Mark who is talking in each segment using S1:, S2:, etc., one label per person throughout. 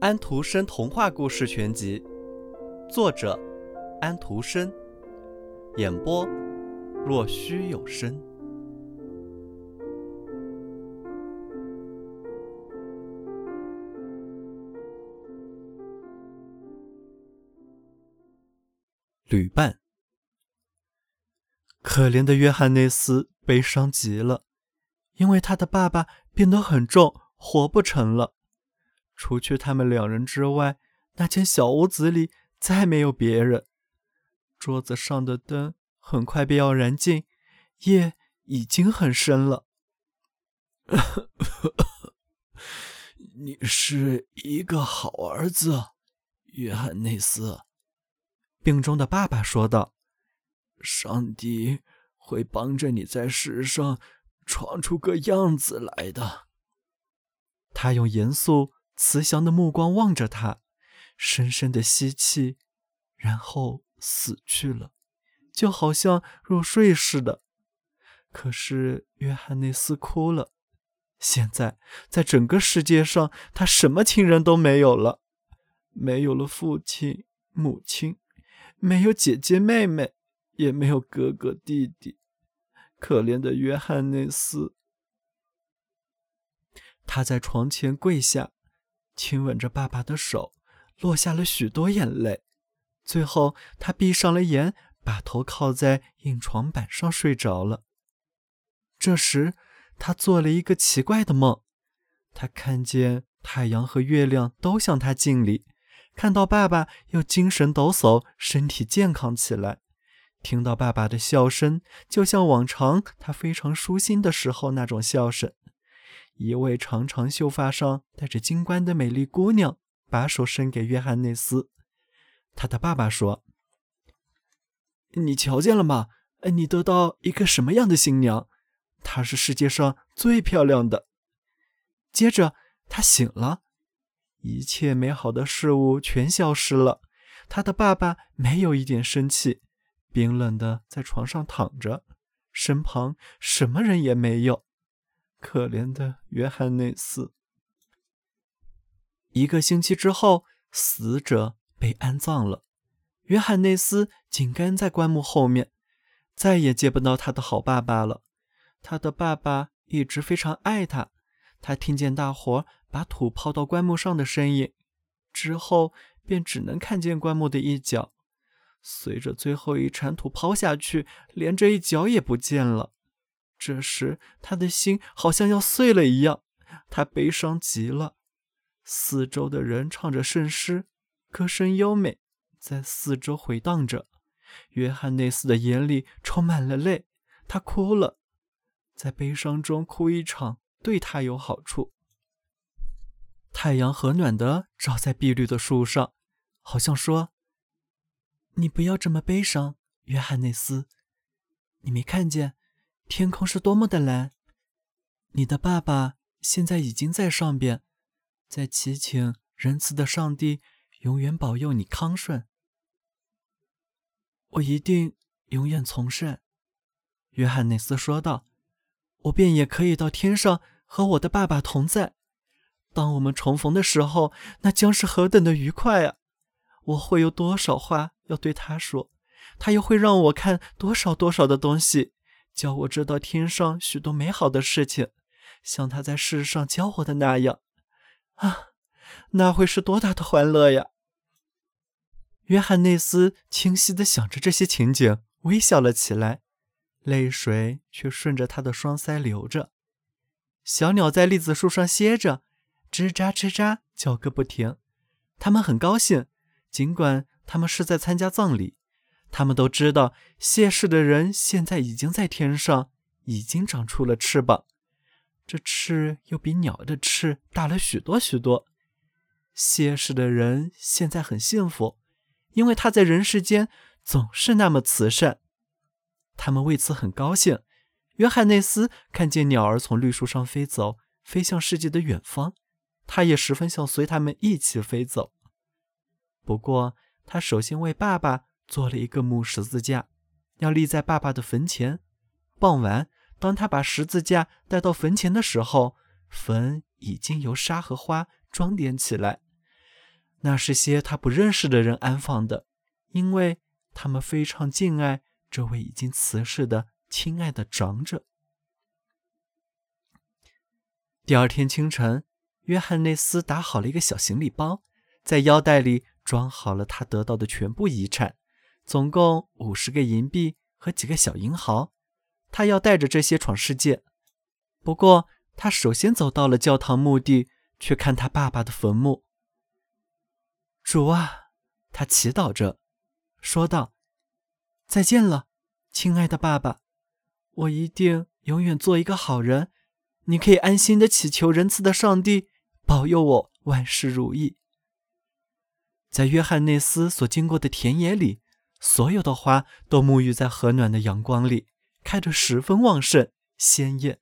S1: 安徒生童话故事全集，作者安徒生，演播若虚有声。旅伴，可怜的约翰内斯悲伤极了，因为他的爸爸变得很重，活不成了。除去他们两人之外，那间小屋子里再没有别人。桌子上的灯很快便要燃尽，夜已经很深了。
S2: 你是一个好儿子，约翰内斯。
S1: 病中的爸爸说道：“
S2: 上帝会帮着你在世上闯出个样子来的。”
S1: 他用严肃。慈祥的目光望着他，深深的吸气，然后死去了，就好像入睡似的。可是约翰内斯哭了。现在，在整个世界上，他什么亲人都没有了，没有了父亲、母亲，没有姐姐、妹妹，也没有哥哥、弟弟。可怜的约翰内斯，他在床前跪下。亲吻着爸爸的手，落下了许多眼泪。最后，他闭上了眼，把头靠在硬床板上睡着了。这时，他做了一个奇怪的梦。他看见太阳和月亮都向他敬礼，看到爸爸又精神抖擞，身体健康起来，听到爸爸的笑声，就像往常他非常舒心的时候那种笑声。一位长长秀发上戴着金冠的美丽姑娘把手伸给约翰内斯。他的爸爸说：“你瞧见了吗？你得到一个什么样的新娘？她是世界上最漂亮的。”接着他醒了，一切美好的事物全消失了。他的爸爸没有一点生气，冰冷的在床上躺着，身旁什么人也没有。可怜的约翰内斯。一个星期之后，死者被安葬了。约翰内斯紧跟在棺木后面，再也见不到他的好爸爸了。他的爸爸一直非常爱他。他听见大伙把土抛到棺木上的声音，之后便只能看见棺木的一角。随着最后一铲土抛下去，连这一角也不见了。这时，他的心好像要碎了一样，他悲伤极了。四周的人唱着圣诗，歌声优美，在四周回荡着。约翰内斯的眼里充满了泪，他哭了，在悲伤中哭一场对他有好处。太阳和暖的照在碧绿的树上，好像说：“你不要这么悲伤，约翰内斯，你没看见？”天空是多么的蓝！你的爸爸现在已经在上边，在祈请仁慈的上帝永远保佑你康顺。我一定永远从善，约翰内斯说道。我便也可以到天上和我的爸爸同在。当我们重逢的时候，那将是何等的愉快啊！我会有多少话要对他说，他又会让我看多少多少的东西。教我知道天上许多美好的事情，像他在世上教我的那样，啊，那会是多大的欢乐呀！约翰内斯清晰地想着这些情景，微笑了起来，泪水却顺着他的双腮流着。小鸟在栗子树上歇着，吱喳吱喳叫个不停。他们很高兴，尽管他们是在参加葬礼。他们都知道，谢氏的人现在已经在天上，已经长出了翅膀，这翅又比鸟的翅大了许多许多。谢氏的人现在很幸福，因为他在人世间总是那么慈善。他们为此很高兴。约翰内斯看见鸟儿从绿树上飞走，飞向世界的远方，他也十分想随他们一起飞走。不过，他首先为爸爸。做了一个木十字架，要立在爸爸的坟前。傍晚，当他把十字架带到坟前的时候，坟已经由沙和花装点起来。那是些他不认识的人安放的，因为他们非常敬爱这位已经辞世的亲爱的长者。第二天清晨，约翰内斯打好了一个小行李包，在腰带里装好了他得到的全部遗产，总共五十个银币和几个小银毫。他要带着这些闯世界。不过，他首先走到了教堂墓地，去看他爸爸的坟墓。主啊，他祈祷着，说道：“再见了，亲爱的爸爸，我一定永远做一个好人。你可以安心的祈求仁慈的上帝保佑我万事如意。”在约翰内斯所经过的田野里，所有的花都沐浴在和暖的阳光里，开得十分旺盛鲜艳，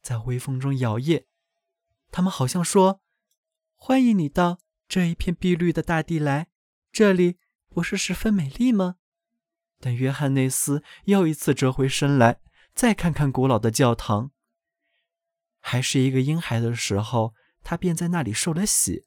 S1: 在微风中摇曳。他们好像说：“欢迎你到。”这一片碧绿的大地来，这里不是十分美丽吗？但约翰内斯又一次折回身来，再看看古老的教堂。还是一个婴孩的时候，他便在那里受了洗。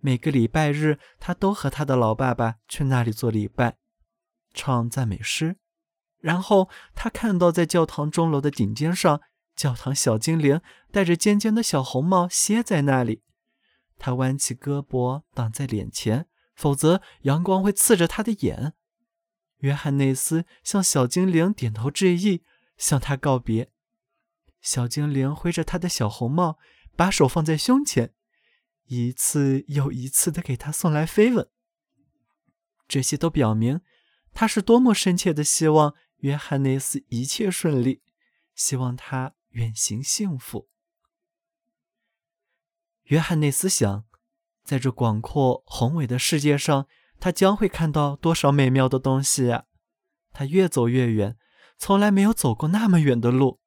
S1: 每个礼拜日，他都和他的老爸爸去那里做礼拜，唱赞美诗。然后他看到在教堂钟楼的顶尖上，教堂小精灵戴着尖尖的小红帽歇在那里。他弯起胳膊挡在脸前，否则阳光会刺着他的眼。约翰内斯向小精灵点头致意，向他告别。小精灵挥着他的小红帽，把手放在胸前，一次又一次的给他送来飞吻。这些都表明他是多么深切的希望约翰内斯一切顺利，希望他远行幸福。约翰内斯想，在这广阔宏伟的世界上，他将会看到多少美妙的东西呀！他越走越远，从来没有走过那么远的路。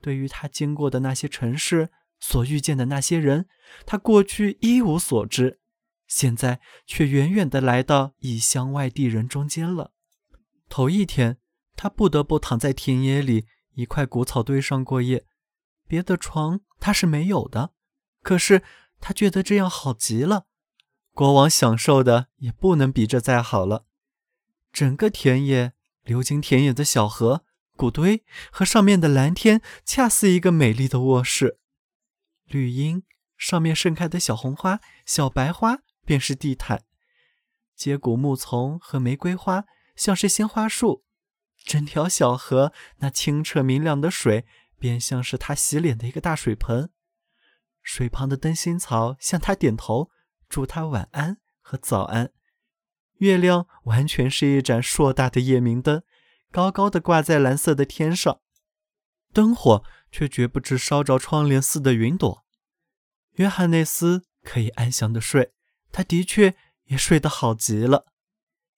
S1: 对于他经过的那些城市，所遇见的那些人，他过去一无所知，现在却远远地来到异乡外地人中间了。头一天，他不得不躺在田野里一块谷草堆上过夜，别的床他是没有的。可是。他觉得这样好极了，国王享受的也不能比这再好了。整个田野，流经田野的小河、谷堆和上面的蓝天，恰似一个美丽的卧室。绿荫上面盛开的小红花、小白花便是地毯，接骨木丛和玫瑰花像是鲜花树。整条小河那清澈明亮的水，便像是他洗脸的一个大水盆。水旁的灯芯草向他点头，祝他晚安和早安。月亮完全是一盏硕大的夜明灯，高高的挂在蓝色的天上，灯火却绝不知烧着窗帘似的云朵。约翰内斯可以安详的睡，他的确也睡得好极了，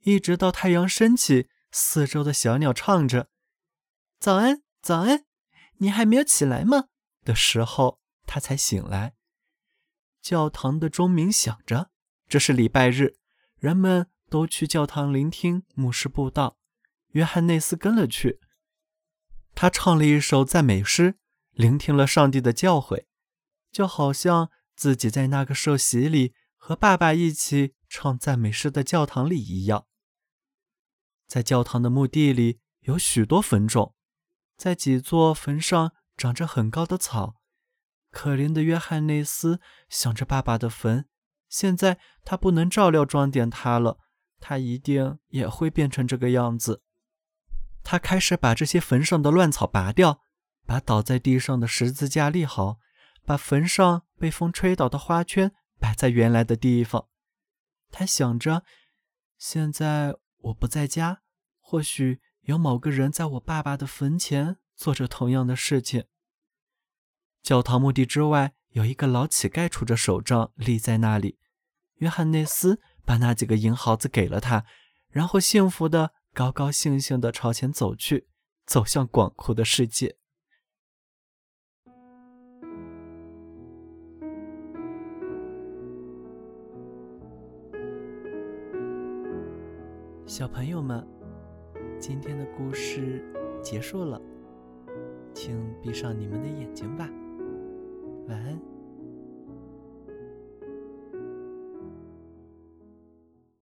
S1: 一直到太阳升起，四周的小鸟唱着“早安，早安，你还没有起来吗？”的时候。他才醒来，教堂的钟鸣响着。这是礼拜日，人们都去教堂聆听牧师布道。约翰内斯跟了去，他唱了一首赞美诗，聆听了上帝的教诲，就好像自己在那个受洗里和爸爸一起唱赞美诗的教堂里一样。在教堂的墓地里有许多坟冢，在几座坟上长着很高的草。可怜的约翰内斯想着爸爸的坟，现在他不能照料装点他了，他一定也会变成这个样子。他开始把这些坟上的乱草拔掉，把倒在地上的十字架立好，把坟上被风吹倒的花圈摆在原来的地方。他想着，现在我不在家，或许有某个人在我爸爸的坟前做着同样的事情。教堂墓地之外有一个老乞丐杵着手杖立在那里。约翰内斯把那几个银毫子给了他，然后幸福的、高高兴兴的朝前走去，走向广阔的世界。小朋友们今天的故事结束了请闭上你们的眼睛吧。晚安。